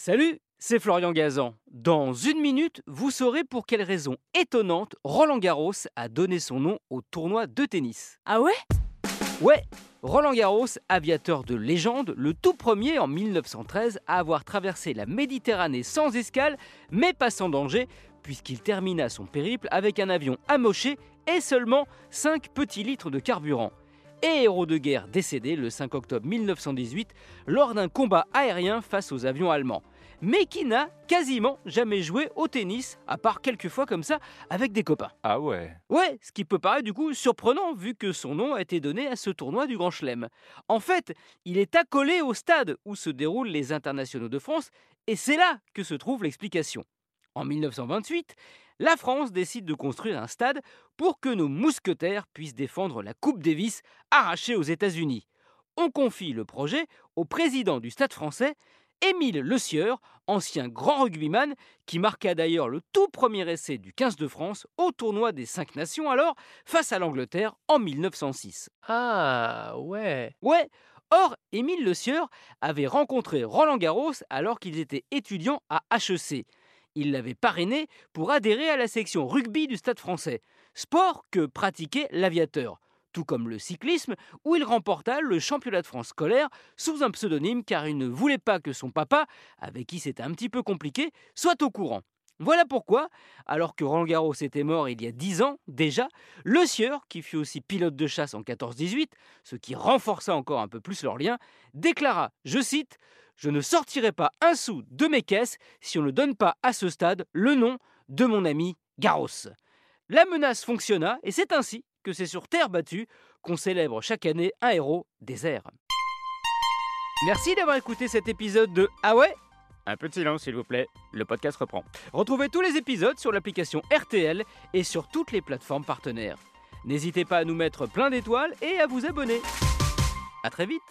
Salut, c'est Florian Gazan. Dans une minute, vous saurez pour quelle raison étonnante Roland Garros a donné son nom au tournoi de tennis. Ah ouais? Ouais, Roland Garros, aviateur de légende, le tout premier en 1913 à avoir traversé la Méditerranée sans escale, mais pas sans danger, puisqu'il termina son périple avec un avion amoché et seulement 5 petits litres de carburant. Et héros de guerre décédé le 5 octobre 1918 lors d'un combat aérien face aux avions allemands mais qui n'a quasiment jamais joué au tennis, à part quelques fois comme ça, avec des copains. Ah ouais Ouais, ce qui peut paraître du coup surprenant vu que son nom a été donné à ce tournoi du Grand Chelem. En fait, il est accolé au stade où se déroulent les internationaux de France, et c'est là que se trouve l'explication. En 1928, la France décide de construire un stade pour que nos mousquetaires puissent défendre la Coupe Davis arrachée aux États-Unis. On confie le projet au président du Stade français, Émile Le Sieur, ancien grand rugbyman, qui marqua d'ailleurs le tout premier essai du 15 de France au tournoi des Cinq Nations alors, face à l'Angleterre en 1906. Ah ouais Ouais Or, Émile Le Sieur avait rencontré Roland Garros alors qu'ils étaient étudiants à HEC. Il l'avait parrainé pour adhérer à la section rugby du Stade français, sport que pratiquait l'aviateur tout comme le cyclisme, où il remporta le championnat de France scolaire sous un pseudonyme car il ne voulait pas que son papa, avec qui c'était un petit peu compliqué, soit au courant. Voilà pourquoi, alors que Roland était mort il y a 10 ans déjà, Le Sieur, qui fut aussi pilote de chasse en 14-18, ce qui renforça encore un peu plus leur lien, déclara, je cite, Je ne sortirai pas un sou de mes caisses si on ne donne pas à ce stade le nom de mon ami Garros. La menace fonctionna et c'est ainsi que c'est sur terre battue qu'on célèbre chaque année un héros des airs. Merci d'avoir écouté cet épisode de Ah ouais Un peu de silence s'il vous plaît, le podcast reprend. Retrouvez tous les épisodes sur l'application RTL et sur toutes les plateformes partenaires. N'hésitez pas à nous mettre plein d'étoiles et à vous abonner. A très vite